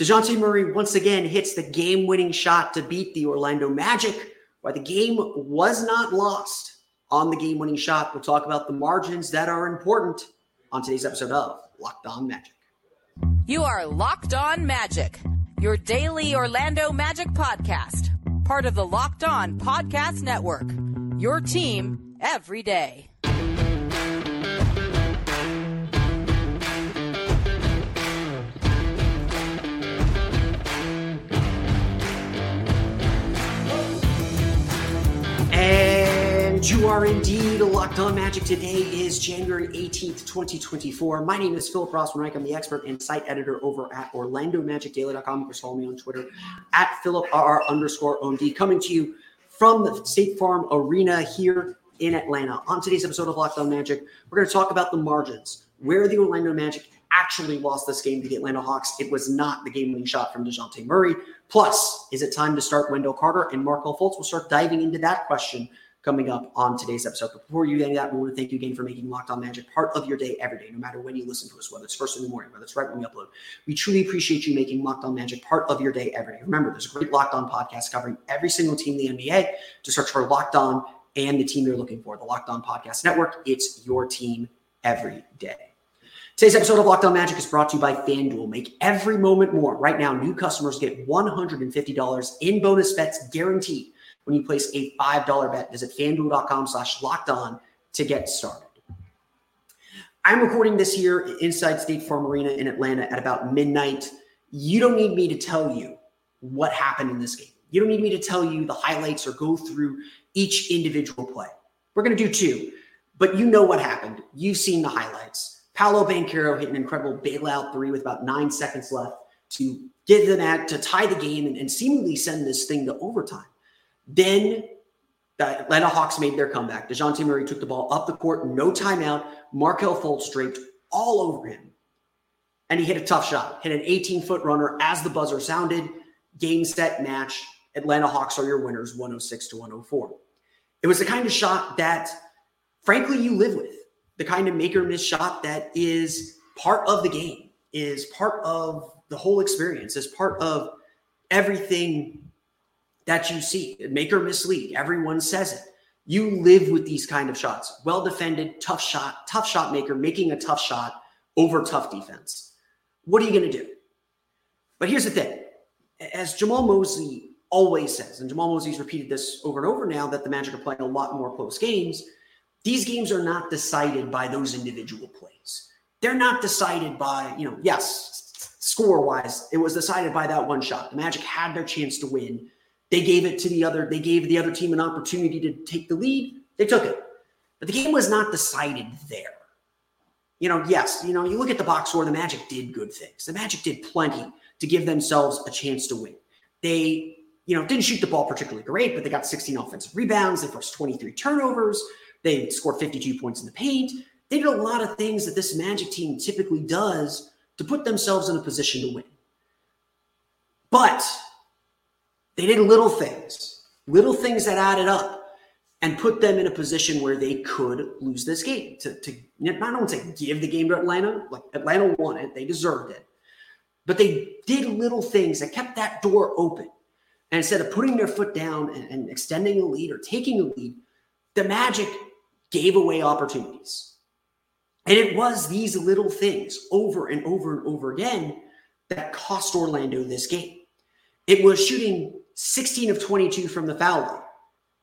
Dejounte Murray once again hits the game winning shot to beat the Orlando Magic, while the game was not lost on the game winning shot. We'll talk about the margins that are important on today's episode of Locked On Magic. You are Locked On Magic, your daily Orlando Magic podcast, part of the Locked On Podcast Network. Your team every day. You are indeed locked on magic. Today is January 18th, 2024. My name is Philip Rossman-Reich. I'm the expert and site editor over at OrlandoMagicDaily.com. You can follow me on Twitter at PhilipRR underscore OMD. Coming to you from the State Farm Arena here in Atlanta. On today's episode of Locked On Magic, we're going to talk about the margins, where the Orlando Magic actually lost this game to the Atlanta Hawks. It was not the game-winning shot from Dejounte Murray. Plus, is it time to start Wendell Carter and Markelle Fultz? We'll start diving into that question coming up on today's episode. But before you into that, we want to thank you again for making Locked On Magic part of your day every day, no matter when you listen to us, whether it's first in the morning, whether it's right when we upload. We truly appreciate you making Locked On Magic part of your day every day. Remember, there's a great Locked On podcast covering every single team in the NBA. To search for Locked On and the team you're looking for, the Locked On Podcast Network. It's your team every day. Today's episode of Locked On Magic is brought to you by FanDuel. Make every moment more. Right now, new customers get $150 in bonus bets guaranteed when you place a $5 bet. Visit fanduel.com slash locked on to get started. I'm recording this here inside State Farm Arena in Atlanta at about midnight. You don't need me to tell you what happened in this game. You don't need me to tell you the highlights or go through each individual play. We're going to do two, but you know what happened. You've seen the highlights. Paolo Banchero hit an incredible bailout three with about nine seconds left to get them at to tie the game and, and seemingly send this thing to overtime. Then the Atlanta Hawks made their comeback. Dejounte Murray took the ball up the court, no timeout. Markelle Fultz draped all over him. And he hit a tough shot, hit an 18 foot runner as the buzzer sounded. Game, set, match. Atlanta Hawks are your winners, 106 to 104. It was the kind of shot that, frankly, you live with the kind of make or miss shot that is part of the game, is part of the whole experience, is part of everything that you see. Make or mislead. Everyone says it. You live with these kind of shots. Well defended, tough shot, tough shot maker, making a tough shot over tough defense. What are you going to do? But here's the thing. As Jamahl Mosley always says, and Jamahl Mosley's repeated this over and over now, that the Magic are playing a lot more close games – these games are not decided by those individual plays. They're not decided by, you know, yes, score wise, it was decided by that one shot. The Magic had their chance to win. They gave it to the other, they gave the other team an opportunity to take the lead. They took it. But the game was not decided there. You know, yes, you know, you look at the box score, the Magic did good things. The Magic did plenty to give themselves a chance to win. They, you know, didn't shoot the ball particularly great, but they got 16 offensive rebounds. They forced 23 turnovers. They scored 52 points in the paint. They did a lot of things that this Magic team typically does to put themselves in a position to win. But they did little things, little things that added up and put them in a position where they could lose this game. To, to not only say give the game to Atlanta, like Atlanta won it, they deserved it. But they did little things that kept that door open. And instead of putting their foot down and, and extending a lead or taking a lead, the Magic gave away opportunities. And it was these little things over and over and over again that cost Orlando this game. It was shooting 16 of 22 from the foul line,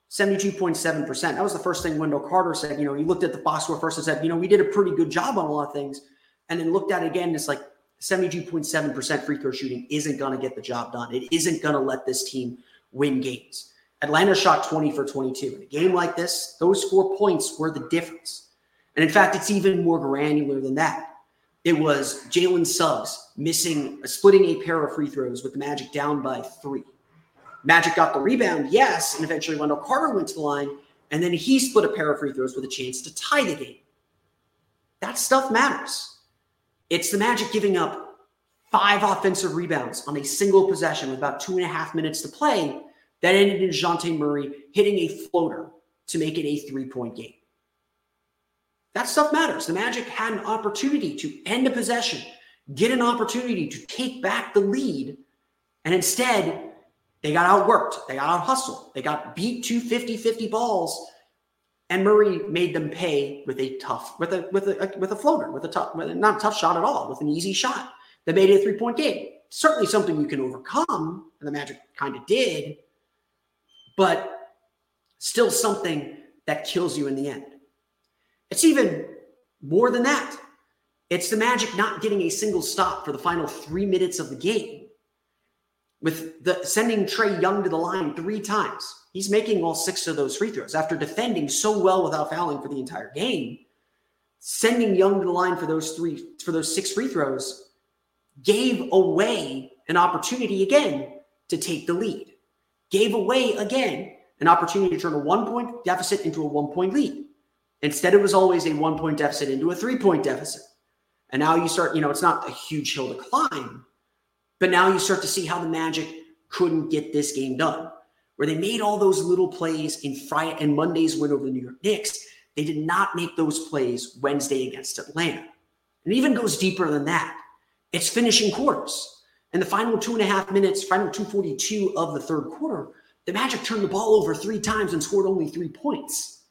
72.7%. That was the first thing Wendell Carter said. You know, he looked at the score first and said, you know, we did a pretty good job on a lot of things. And then looked at it again, and it's like 72.7% free throw shooting isn't going to get the job done. It isn't going to let this team win games. Atlanta shot 20 for 22. In a game like this, those four points were the difference. And in fact, it's even more granular than that. It was Jalen Suggs missing, splitting a pair of free throws with the Magic down by three. Magic got the rebound, yes, and eventually Wendell Carter went to the line, and then he split a pair of free throws with a chance to tie the game. That stuff matters. It's the Magic giving up five offensive rebounds on a single possession with about two and a half minutes to play that ended in Dejounte Murray hitting a floater to make it a three point game. That stuff matters. The Magic had an opportunity to end a possession, get an opportunity to take back the lead, and instead they got outworked. They got out hustled. They got beat to 50 50 balls. And Murray made them pay with a tough, with a with a with a floater, with a tough, with a, not a tough shot at all, with an easy shot that made it a three point game. Certainly something you can overcome, and the Magic kind of did, but still something that kills you in the end. It's even more than that. It's the Magic not getting a single stop for the final three minutes of the game with the sending Trae Young to the line three times. He's making all six of those free throws after defending so well without fouling for the entire game. Sending Young to the line for those three for those six free throws gave away an opportunity again to take the lead. Gave away again an opportunity to turn a one point deficit into a one point lead. Instead, it was always a one point deficit into a three point deficit. And now you start, you know, it's not a huge hill to climb, but now you start to see how the Magic couldn't get this game done, where they made all those little plays in Friday and Monday's win over the New York Knicks. They did not make those plays Wednesday against Atlanta. And it even goes deeper than that. It's finishing quarters. In the final two and a half minutes, final 242 of the third quarter, the Magic turned the ball over three times and scored only three points.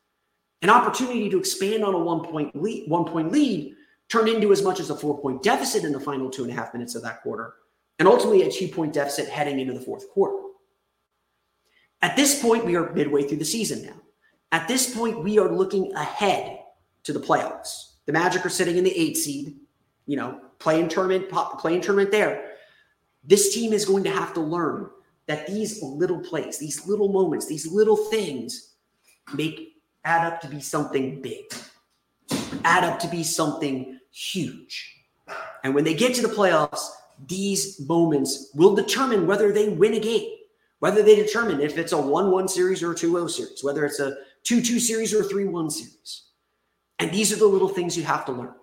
An opportunity to expand on a one point lead, one point lead turned into as much as a four point deficit in the final two and a half minutes of that quarter and ultimately a two point deficit heading into the fourth quarter. At this point, we are midway through the season now. At this point, we are looking ahead to the playoffs. The Magic are sitting in the eight seed, you know, play-in tournament, play-in tournament there. This team is going to have to learn that these little plays, these little moments, these little things make add up to be something big, add up to be something huge. And when they get to the playoffs, these moments will determine whether they win a game, whether they determine if it's a 1 1 series or a 2 0 series, whether it's a 2 2 series or a 3 1 series. And these are the little things you have to learn.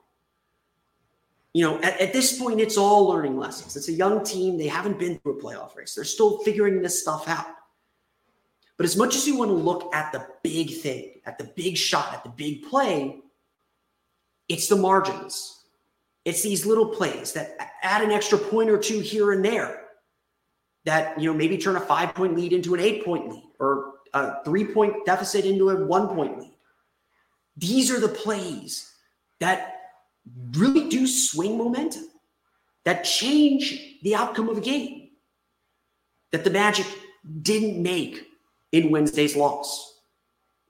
You know, at, at, this point, it's all learning lessons. It's a young team. They haven't been through a playoff race, they're still figuring this stuff out. But as much as you want to look at the big thing, at the big shot, at the big play, it's the margins it's these little plays that add an extra point or two here and there that, you know, maybe turn a five point lead into an eight point lead or a three point deficit into a one point lead. These are the plays that really do swing momentum, that change the outcome of a game that the Magic didn't make in Wednesday's loss.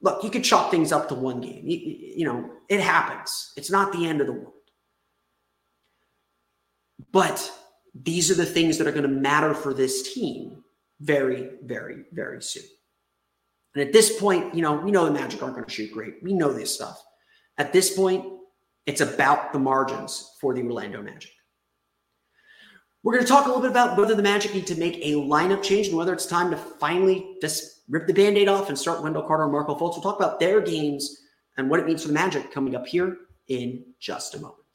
Look, you could chop things up to one game. You, you know, it happens. It's not the end of the world. But these are the things that are going to matter for this team very, very, very soon. And at this point, you know, we know the Magic aren't going to shoot great. We know this stuff. At this point, it's about the margins for the Orlando Magic. We're going to talk a little bit about whether the Magic need to make a lineup change and whether it's time to finally just rip the band aid off and start Wendell Carter and Markelle Fultz. We'll talk about their games and what it means for the Magic coming up here in just a moment.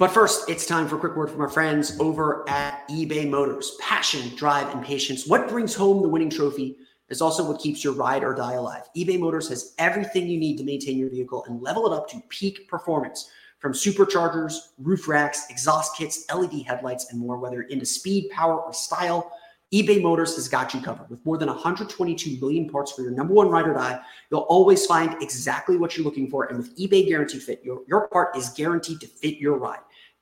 But first, it's time for a quick word from our friends over at eBay Motors. Passion, drive, and patience. What brings home the winning trophy is also what keeps your ride or die alive. eBay Motors has everything you need to maintain your vehicle and level it up to peak performance. From superchargers, roof racks, exhaust kits, LED headlights, and more, whether into speed, power, or style, eBay Motors has got you covered. With more than 122 million parts for your number one ride or die, you'll always find exactly what you're looking for. And with eBay Guarantee Fit, your, your part is guaranteed to fit your ride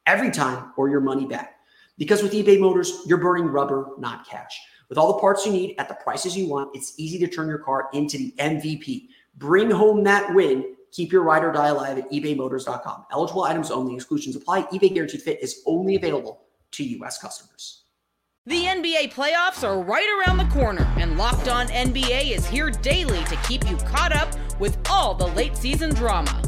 every time or your money back. Because with eBay Motors, you're burning rubber, not cash. With all the parts you need at the prices you want, it's easy to turn your car into the MVP. Bring home that win. Keep your ride or die alive at ebaymotors.com. Eligible items only, exclusions apply. eBay Guaranteed Fit is only available to U.S. customers. The NBA playoffs are right around the corner, and Locked On NBA is here daily to keep you caught up with all the late season drama.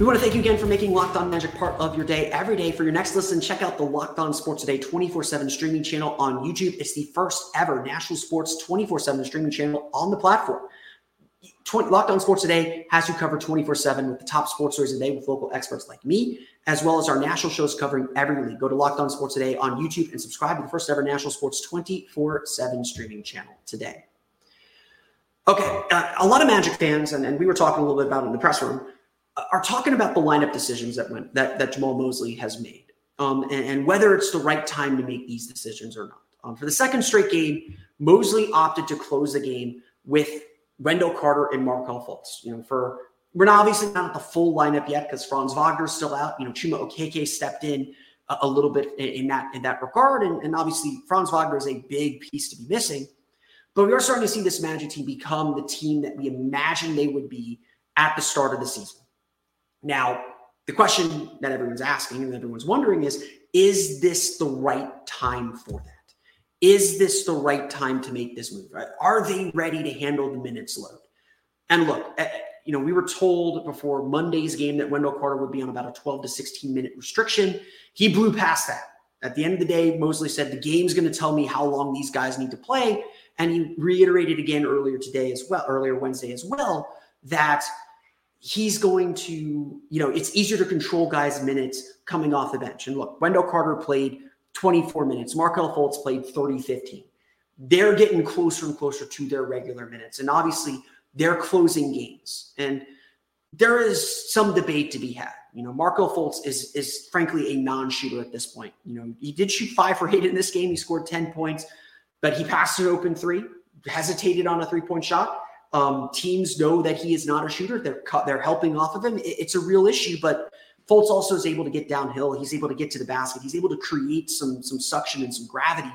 We want to thank you again for making Locked On Magic part of your day every day. For your next listen, check out the Locked On Sports Today 24 7 streaming channel on YouTube. It's the first ever national sports 24 7 streaming channel on the platform. 20, Locked On Sports Today has you covered 24 7 with the top sports stories a day with local experts like me, as well as our national shows covering every league. Go to Locked On Sports Today on YouTube and subscribe to the first ever national sports 24 7 streaming channel today. Okay, uh, a lot of Magic fans, and, and we were talking a little bit about it in the press room are talking about the lineup decisions that went that that Jamahl Mosley has made, um, and, and, whether it's the right time to make these decisions or not. Um, for the second straight game, Mosley opted to close the game with Wendell Carter and Markelle Fultz. You know, for we're not obviously not at the full lineup yet because Franz Wagner's still out. You know, Chuma Okeke stepped in a, a little bit in, in, that in that regard, and, and obviously Franz Wagner is a big piece to be missing. But we are starting to see this Magic team become the team that we imagined they would be at the start of the season. Now, the question that everyone's asking and everyone's wondering is is this the right time for that? Is this the right time to make this move? Are they ready to handle the minutes load? And look, eh, eh, you know, we were told before Monday's game that Wendell Carter would be on about a 12 to 16 minute restriction. He blew past that. At the end of the day, Mosley said the game's going to tell me how long these guys need to play. And he reiterated again earlier today as well, earlier Wednesday as well, that he's going to, you know, it's easier to control guys' minutes coming off the bench. And look, Wendell Carter played 24 minutes. Markelle Fultz played 30 15. They're getting closer and closer to their regular minutes. And obviously, they're closing games. And there is some debate to be had. You know, Markelle Fultz is is frankly a non-shooter at this point. You know, he did shoot five for eight in this game. He scored 10 points, but he passed an open three, hesitated on a three-point shot. Um, teams know that he is not a shooter. They're they're helping off of him. It's a real issue, but Fultz also is able to get downhill. He's able to get to the basket. He's able to create some some suction and some gravity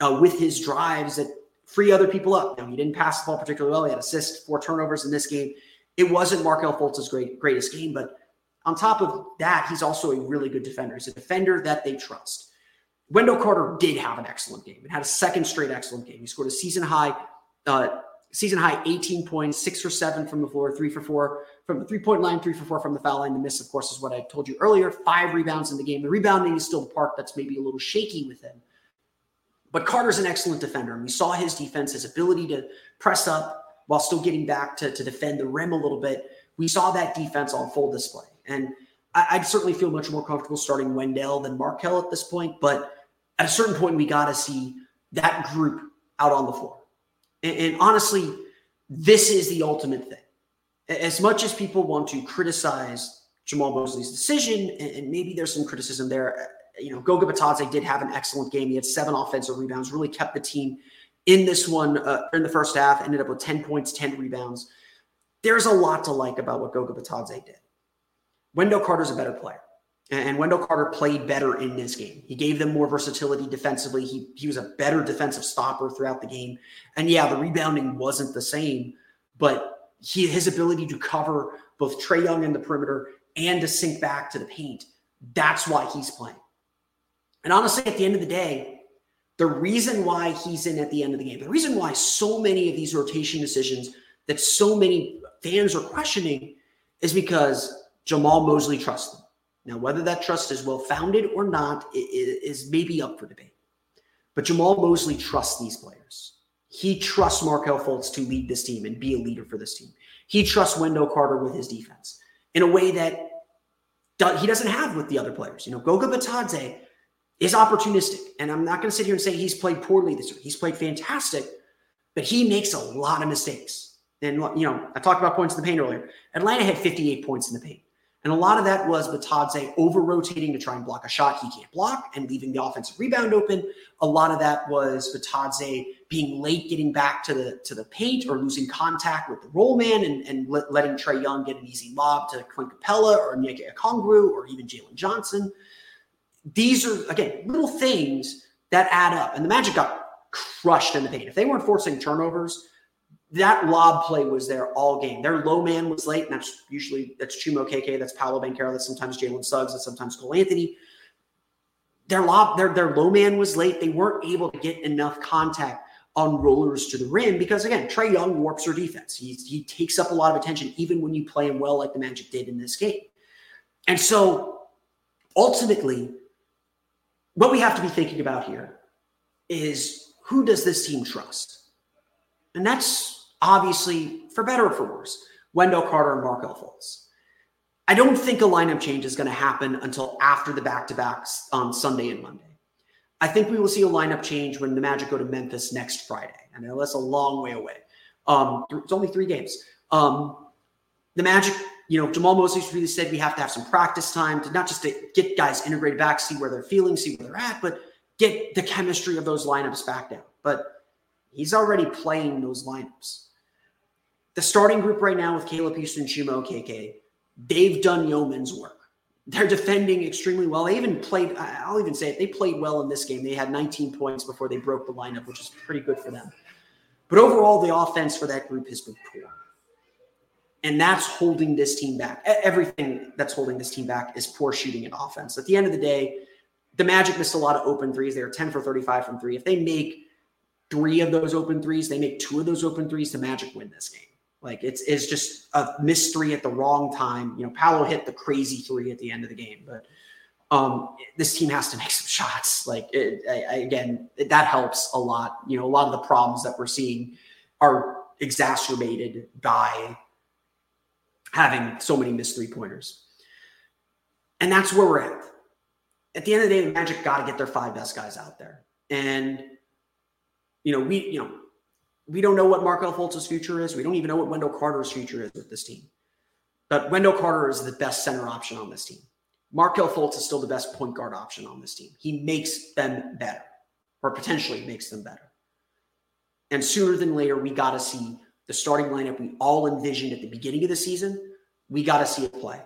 uh, with his drives that free other people up. Now he didn't pass the ball particularly well. He had assists, four turnovers in this game. It wasn't Markelle Fultz's great greatest game, but on top of that, he's also a really good defender. He's a defender that they trust. Wendell Carter did have an excellent game and had a second straight excellent game. He scored a season high uh, season high 18 points, six for seven from the floor, three for four from the three point line, three for four from the foul line. The miss, of course, is what I told you earlier. Five rebounds in the game. The rebounding is still the part that's maybe a little shaky with him. But Carter's an excellent defender. And we saw his defense, his ability to press up while still getting back to, to defend the rim a little bit. We saw that defense on full display. And I, would certainly feel much more comfortable starting Wendell than Markelle at this point. But at a certain point, we got to see that group out on the floor. And, and honestly, this is the ultimate thing. As much as people want to criticize Jamahl Mosley's decision, and, and maybe there's some criticism there, uh, you know, Goga Bitadze did have an excellent game. He had seven offensive rebounds, really kept the team in this one uh, in the first half, ended up with 10 points, 10 rebounds. There's a lot to like about what Goga Bitadze did. Wendell Carter's a better player. And Wendell Carter played better in this game. He gave them more versatility defensively. He, he was a better defensive stopper throughout the game. And yeah, the rebounding wasn't the same, but he, his ability to cover both Trae Young in the perimeter and to sink back to the paint, that's why he's playing. And honestly, at the end of the day, the reason why he's in at the end of the game, the reason why so many of these rotation decisions that so many fans are questioning is because Jamahl Mosley trusts them. Now, whether that trust is well founded or not is maybe up for debate. But Jamahl Mosley trusts these players. He trusts Markelle Fultz to lead this team and be a leader for this team. He trusts Wendell Carter with his defense in a way that he doesn't have with the other players. You know, Goga Bitadze is opportunistic. And I'm not going to sit here and say he's played poorly this year. He's played fantastic, but he makes a lot of mistakes. And, you know, I talked about points in the paint earlier. Atlanta had 58 points in the paint. And a lot of that was Bitadze over rotating to try and block a shot he can't block and leaving the offensive rebound open. A lot of that was Bitadze being late getting back to the to the paint or losing contact with the roll man and, and let, letting Trae Young get an easy lob to Clint Capela or Onyeka Okongwu or even Jalen Johnson. These are, again, little things that add up. And the Magic got crushed in the paint. If they weren't forcing turnovers, that lob play was there all game. Their low man was late, and that's usually that's Chuma Okeke, that's Paolo Banchero, that's sometimes Jalen Suggs, that's sometimes Cole Anthony. Their lob, their their low man was late. They weren't able to get enough contact on rollers to the rim because again, Trae Young warps their defense. He he takes up a lot of attention even when you play him well, like the Magic did in this game. And so, ultimately, what we have to be thinking about here is who does this team trust, and that's obviously, for better or for worse, Wendell Carter and Markelle Fultz. I don't think a lineup change is going to happen until after the back to backs on Sunday and Monday. I think we will see a lineup change when the Magic go to Memphis next Friday. Know that's a long way away. Um, it's only three games. Um, the Magic, you know, Jamahl Mosley's really said we have to have some practice time to not just to get guys integrated back, see where they're feeling, see where they're at, but get the chemistry of those lineups back down. But he's already playing those lineups the starting group right now with Caleb Houstan, Chuma Okeke, they've done yeoman's work. They're defending extremely well. They even played, I'll even say it, they played well in this game. They had 19 points before they broke the lineup, which is pretty good for them. But overall, the offense for that group has been poor. And that's holding this team back. Everything that's holding this team back is poor shooting and offense. At the end of the day, the Magic missed a lot of open threes. They were 10 for 35 from three. If they make three of those open threes, they make two of those open threes, the Magic win this game. Like it's it's just a mystery at the wrong time. You know, Paolo hit the crazy three at the end of the game, but um, this team has to make some shots. Like it, I, again, it, that helps a lot. You know, a lot of the problems that we're seeing are exacerbated by having so many missed three pointers, and that's where we're at. At the end of the day, the Magic got to get their five best guys out there, and you know, we you know we don't know what Markelle Fultz's future is. We don't even know what Wendell Carter's future is with this team. But Wendell Carter is the best center option on this team. Markelle Fultz is still the best point guard option on this team. He makes them better, or potentially makes them better. And sooner than later, we got to see the starting lineup we all envisioned at the beginning of the season. We got to see it play.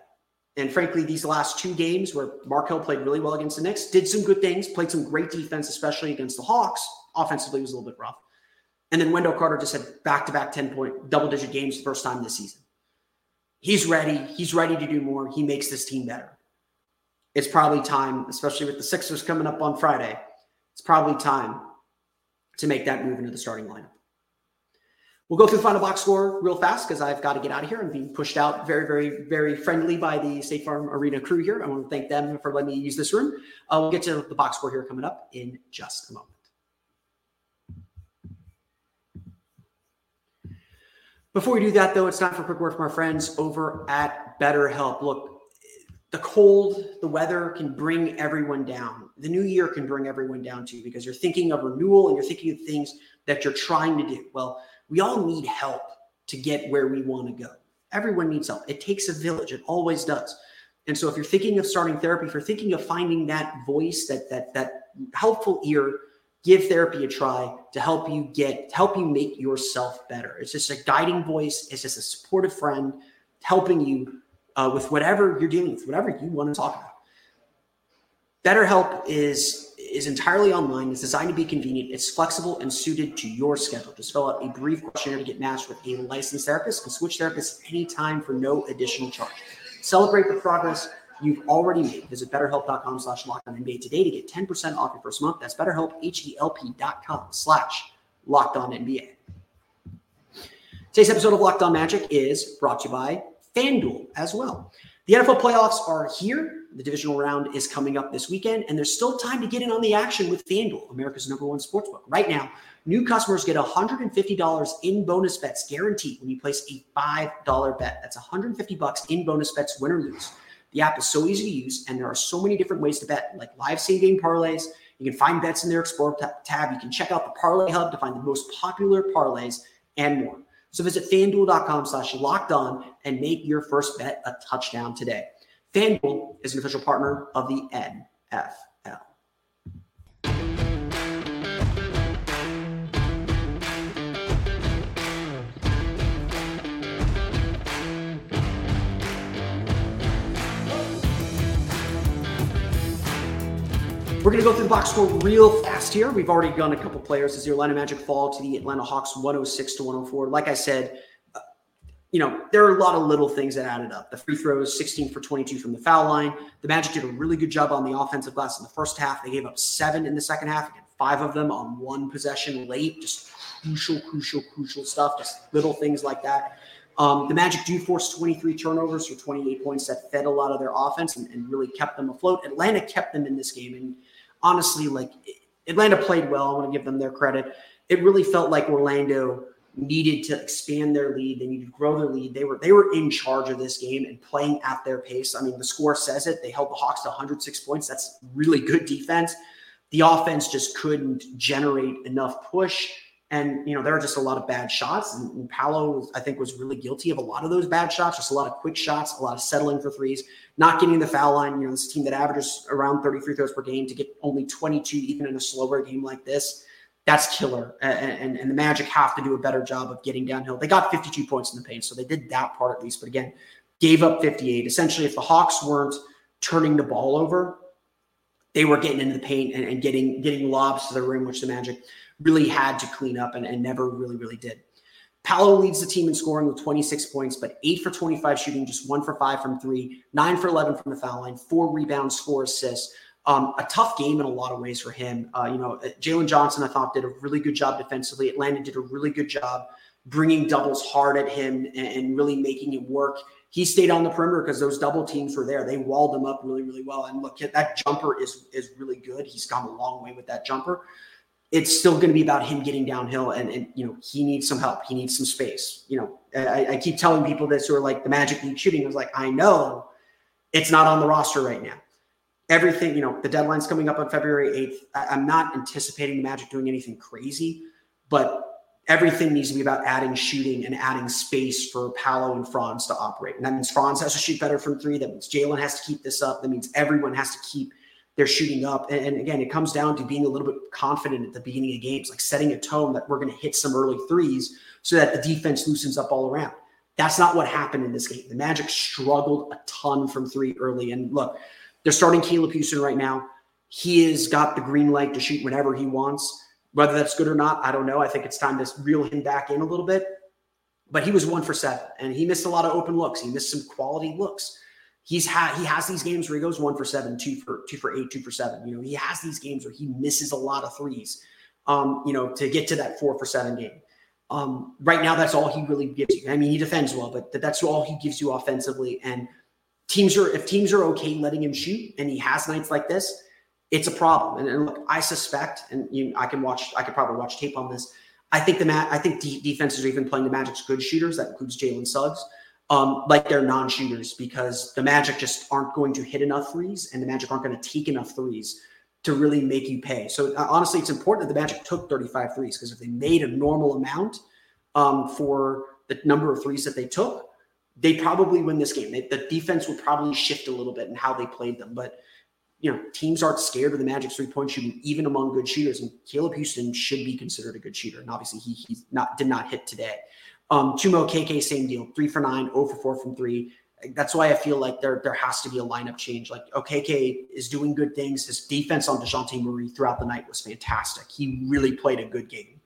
And frankly, these last two games where Markelle played really well against the Knicks, did some good things, played some great defense, especially against the Hawks. Offensively was a little bit rough. And then Wendell Carter just had back to back 10 point, double digit games the first time this season. He's ready. He's ready to do more. He makes this team better. It's probably time, especially with the Sixers coming up on Friday, it's probably time to make that move into the starting lineup. We'll go through the final box score real fast because I've got to get out of here. I'm being pushed out very, very, very friendly by the State Farm Arena crew here. I want to thank them for letting me use this room. Uh, we'll get to the box score here coming up in just a moment. Before we do that, though, it's time for a quick word from our friends over at BetterHelp. Look, the cold, the weather can bring everyone down. The new year can bring everyone down too because you're thinking of renewal and you're thinking of things that you're trying to do. Well, we all need help to get where we want to go. Everyone needs help. It takes a village. It always does. And so if you're thinking of starting therapy, if you're thinking of finding that voice, that that that helpful ear give therapy a try to help you get to help you make yourself better. It's just a guiding voice. It's just a supportive friend helping you uh, with whatever you're dealing with whatever you want to talk about. Betterhelp is is entirely online. It's designed to be convenient. It's flexible and suited to your schedule. Just fill out a brief questionnaire to get matched with a licensed therapist and switch therapists anytime for no additional charge. Celebrate the progress you've already made. Visit betterhelp.com slash NBA today to get 10% off your first month. That's betterhelp, H-E-L-P slash NBA. Today's episode of Locked On Magic is brought to you by FanDuel as well. The NFL playoffs are here. The divisional round is coming up this weekend, and there's still time to get in on the action with FanDuel, America's number one sportsbook. Right now, new customers get $150 in bonus bets guaranteed when you place a $5 bet. That's 150 bucks in bonus bets, win or lose. The app is so easy to use, and there are so many different ways to bet, like live same game parlays. You can find bets in their Explore tab. You can check out the Parlay Hub to find the most popular parlays and more. So visit fanduel.com slash locked on and make your first bet a touchdown today. FanDuel is an official partner of the NFL. We're going to go through the box score real fast here. We've already done a couple players as the Orlando Magic fall to the Atlanta Hawks 106 to 104. Like I said, uh, you know, there are a lot of little things that added up. The free throws, 16 for 22 from the foul line. The Magic did a really good job on the offensive glass in the first half. They gave up seven in the second half, five of them on one possession late. Just crucial, crucial, crucial stuff. Just little things like that. Um, the Magic do force 23 turnovers for 28 points that fed a lot of their offense and, and really kept them afloat. Atlanta kept them in this game. And honestly, like Atlanta played well. I want to give them their credit. It really felt like Orlando needed to expand their lead. They needed to grow their lead. They were they were in charge of this game and playing at their pace. I mean, the score says it. They held the Hawks to 106 points. That's really good defense. The offense just couldn't generate enough push. And you know there are just a lot of bad shots, and, and Paolo, I think, was really guilty of a lot of those bad shots. Just a lot of quick shots, a lot of settling for threes, not getting the foul line. You know, this team that averages around 30 free throws per game to get only 22, even in a slower game like this, that's killer. And, and, and the Magic have to do a better job of getting downhill. They got 52 points in the paint, so they did that part at least. But again, gave up 58. Essentially, if the Hawks weren't turning the ball over, they were getting into the paint and, and getting getting lobs to the rim, which the Magic really had to clean up and, and never really, really did. Paolo leads the team in scoring with 26 points, but eight for 25 shooting, just one for five from three, nine for 11 from the foul line, four rebounds, four assists. Um, a tough game in a lot of ways for him. Uh, you know, uh, Jalen Johnson, I thought, did a really good job defensively. Atlanta did a really good job bringing doubles hard at him and, and really making it work. He stayed on the perimeter because those double teams were there. They walled him up really, really well. And look, that jumper is is really good. He's gone a long way with that jumper it's still going to be about him getting downhill and, and you know he needs some help he needs some space you know I, I, keep telling people this who are like the magic league shooting I was like i know it's not on the roster right now everything you know the deadline's coming up on february 8th I, i'm not anticipating the magic doing anything crazy but everything needs to be about adding shooting and adding space for Paolo and Franz to operate. And that means Franz has to shoot better from three. That means Jalen has to keep this up. That means everyone has to keep they're shooting up. And, and, again, it comes down to being a little bit confident at the beginning of games, like setting a tone that we're going to hit some early threes so that the defense loosens up all around. That's not what happened in this game. The Magic struggled a ton from three early. And look, they're starting Caleb Houstan right now. He has got the green light to shoot whenever he wants. Whether that's good or not, I don't know. I think it's time to reel him back in a little bit. But he was one for seven, and he missed a lot of open looks. He missed some quality looks he's had he has these games where he goes one for seven, two for two for eight, two for seven. You know, he has these games where he misses a lot of threes. Um, you know, to get to that four for seven game. Um, right now, that's all he really gives you. I mean, he defends well, but that's all he gives you offensively. And teams are if teams are okay letting him shoot, and he has nights like this, it's a problem. And, and look, I suspect, and you, I can watch, I could probably watch tape on this. I think the mat, I think de- defenses are even playing the Magic's good shooters. That includes Jalen Suggs um, like they're non-shooters because the Magic just aren't going to hit enough threes, and the Magic aren't going to take enough threes to really make you pay. So uh, honestly, it's important that the Magic took 35 threes because if they made a normal amount um, for the number of threes that they took, they probably win this game. They, the defense would probably shift a little bit in how they played them, but you know, teams aren't scared of the Magic's three point shooting, even among good shooters. And Caleb Houstan should be considered a good shooter, and obviously he he's not did not hit today. Um, Chuma Okeke, same deal, three for nine, 0 for four from three. That's why I feel like there there has to be a lineup change. Like Okeke is doing good things. His defense on Dejounte Murray throughout the night was fantastic. He really played a good game.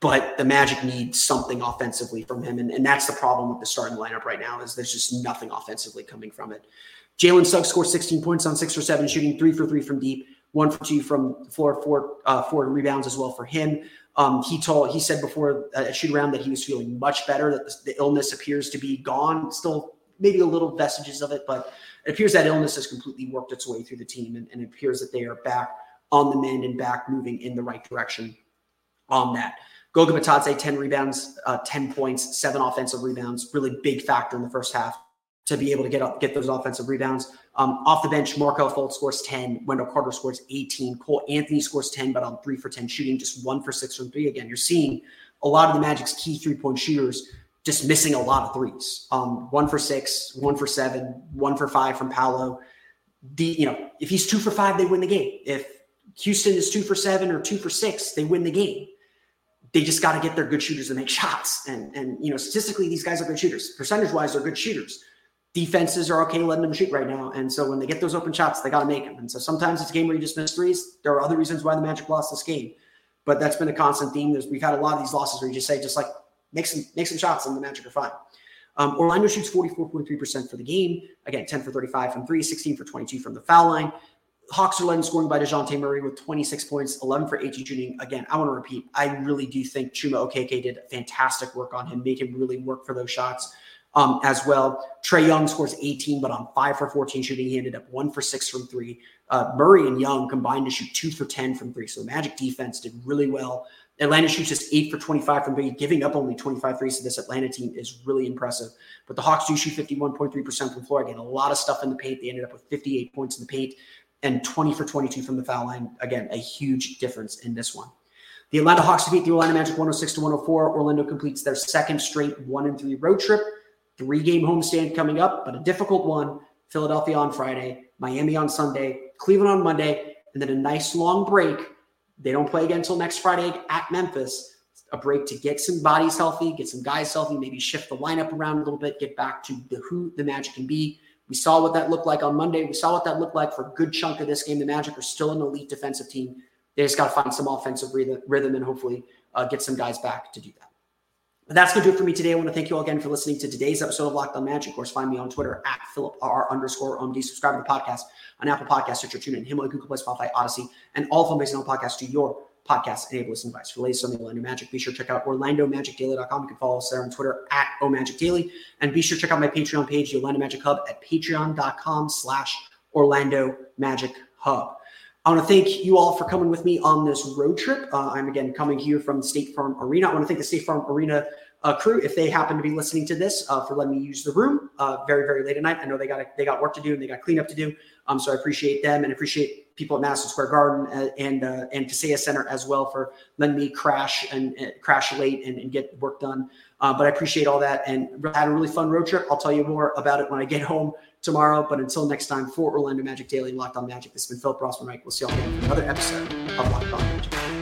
But the Magic needs something offensively from him. And, and that's the problem with the starting lineup right now is there's just nothing offensively coming from it. Jalen Suggs scored 16 points on six or seven, shooting three for three from deep, one for two from floor, four, uh, four rebounds as well for him. Um, he told he said before uh, at shoot around that he was feeling much better. That the, the, illness appears to be gone. Still, maybe a little vestiges of it, but it appears that illness has completely worked its way through the team, and, and it appears that they are back on the mend and back moving in the right direction on that. Goga Bitadze, 10 rebounds, uh, 10 points, seven offensive rebounds, really big factor in the first half to be able to get up, get those offensive rebounds. Um, off the bench, Markelle Fultz scores 10. Wendell Carter scores 18. Cole Anthony scores 10, but on three for 10 shooting, just one for six from three. Again, you're seeing a lot of the Magic's key three point shooters just missing a lot of threes. Um, one for six, one for seven, one for five from Paolo. The you know if he's two for five, they win the game. If Houstan is two for seven or two for six, they win the game. They just got to get their good shooters to make shots. And and you know statistically, these guys are good shooters. Percentage wise, they're good shooters. Defenses are okay letting them shoot right now. And so when they get those open shots, they got to make them. And so sometimes it's a game where you just miss threes. There are other reasons why the Magic lost this game, but that's been a constant theme. There's, we've had a lot of these losses where you just say, just like make some make some shots, and the Magic are fine. Um, Orlando shoots 44.3% for the game. Again, 10 for 35 from three, 16 for 22 from the foul line. Hawks are led scoring by Dejounte Murray with 26 points, 11 for 18 shooting. Again, I want to repeat, I really do think Chuma Okeke did fantastic work on him, made him really work for those shots um, as well. Trae Young scores 18, but on five for 14 shooting, he ended up one for six from three. Uh, Murray and Young combined to shoot two for 10 from three. So the Magic defense did really well. Atlanta shoots just eight for 25 from three, giving up only 25 threes to this Atlanta team is really impressive. But the Hawks do shoot 51.3% from floor. Again, a lot of stuff in the paint. They ended up with 58 points in the paint and 20 for 22 from the foul line. Again, a huge difference in this one. The Atlanta Hawks defeat the Orlando Magic 106 to 104. Orlando completes their second straight one and three road trip. Three game homestand coming up, but a difficult one. Philadelphia on Friday, Miami on Sunday, Cleveland on Monday, and then a nice long break. They don't play again until next Friday at Memphis. A break to get some bodies healthy, get some guys healthy, maybe shift the lineup around a little bit, get back to the who the Magic can be. We saw what that looked like on Monday. We saw what that looked like for a good chunk of this game. The Magic are still an elite defensive team. They just got to find some offensive rhythm and hopefully uh, get some guys back to do that. That's going to do it for me today. I want to thank you all again for listening to today's episode of Locked On Magic. Of course, find me on Twitter at Philip R underscore OMD. Subscribe to the podcast on Apple Podcasts, Stitcher, TuneIn, Himalaya, Google Play, Spotify, Audacy, and all phone based on podcasts to your podcast enable listening device. For the latest on the Orlando Magic, be sure to check out OrlandoMagicDaily.com. You can follow us there on Twitter at OMagicDaily. And be sure to check out my Patreon page, the Orlando Magic Hub, at patreon.com slash Orlando Magic Hub. I want to thank you all for coming with me on this road trip. Uh, I'm again coming here from the State Farm Arena. I want to thank the State Farm Arena uh, crew if they happen to be listening to this uh, for letting me use the room uh, very very late at night. I know they got they got work to do and they got cleanup to do. Um, so I appreciate them and appreciate people at Madison Square Garden uh, and uh, and Kaseya Center as well for letting me crash and, and crash late and, and, get work done. Uh, but I appreciate all that and had a really fun road trip. I'll tell you more about it when I get home tomorrow. But until next time, for Orlando Magic Daily and Locked On Magic, this has been Philip Rossman Reich. We'll see y'all again for another episode of Locked On Magic.